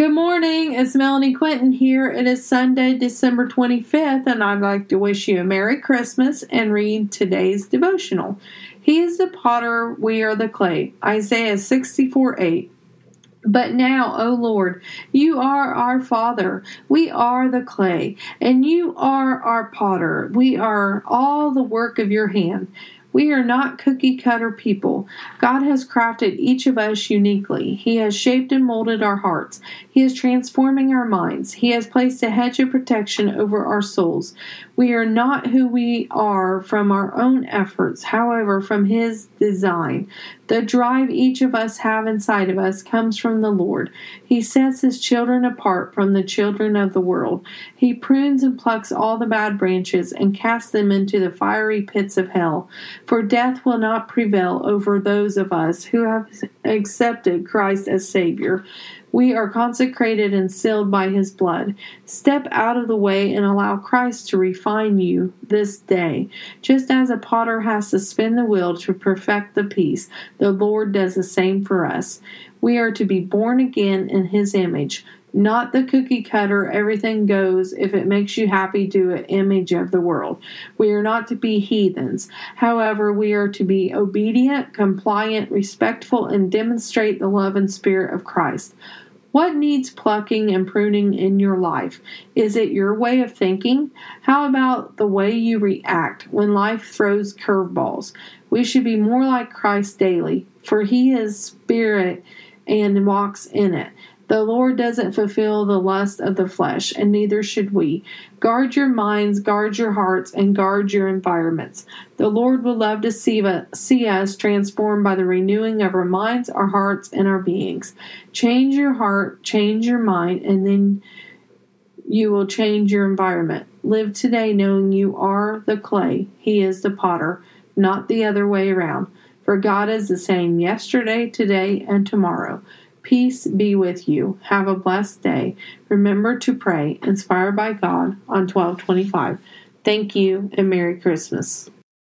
Good morning, it's Melanie Quinton here. It is Sunday, December 25th, and I'd like to wish you a Merry Christmas and read today's devotional. He is the potter, we are the clay. Isaiah 64 8. But now, O Lord, you are our Father. We are the clay, and you are our potter. We are all the work of your hand. We are not cookie cutter people. God has crafted each of us uniquely. He has shaped and molded our hearts. He is transforming our minds. He has placed a hedge of protection over our souls. We are not who we are from our own efforts, however, from His design. The drive each of us have inside of us comes from the Lord. He sets His children apart from the children of the world. He prunes and plucks all the bad branches and casts them into the fiery pits of hell. For death will not prevail over those of us who have accepted Christ as Savior. We are consecrated and sealed by his blood. Step out of the way and allow Christ to refine you this day. Just as a potter has to spin the wheel to perfect the piece, the Lord does the same for us. We are to be born again in his image not the cookie cutter, everything goes, if it makes you happy, do it image of the world. We are not to be heathens. However, we are to be obedient, compliant, respectful, and demonstrate the love and spirit of Christ. What needs plucking and pruning in your life? Is it your way of thinking? How about the way you react when life throws curveballs? We should be more like Christ daily, for he is spirit and walks in it. The Lord doesn't fulfill the lust of the flesh, and neither should we. Guard your minds, guard your hearts, and guard your environments. The Lord would love to see, see us transformed by the renewing of our minds, our hearts, and our beings. Change your heart, change your mind, and then you will change your environment. Live today knowing you are the clay, He is the potter, not the other way around. For God is the same yesterday, today, and tomorrow. Peace be with you. Have a blessed day. Remember to pray, inspired by God, on 1225. Thank you and Merry Christmas.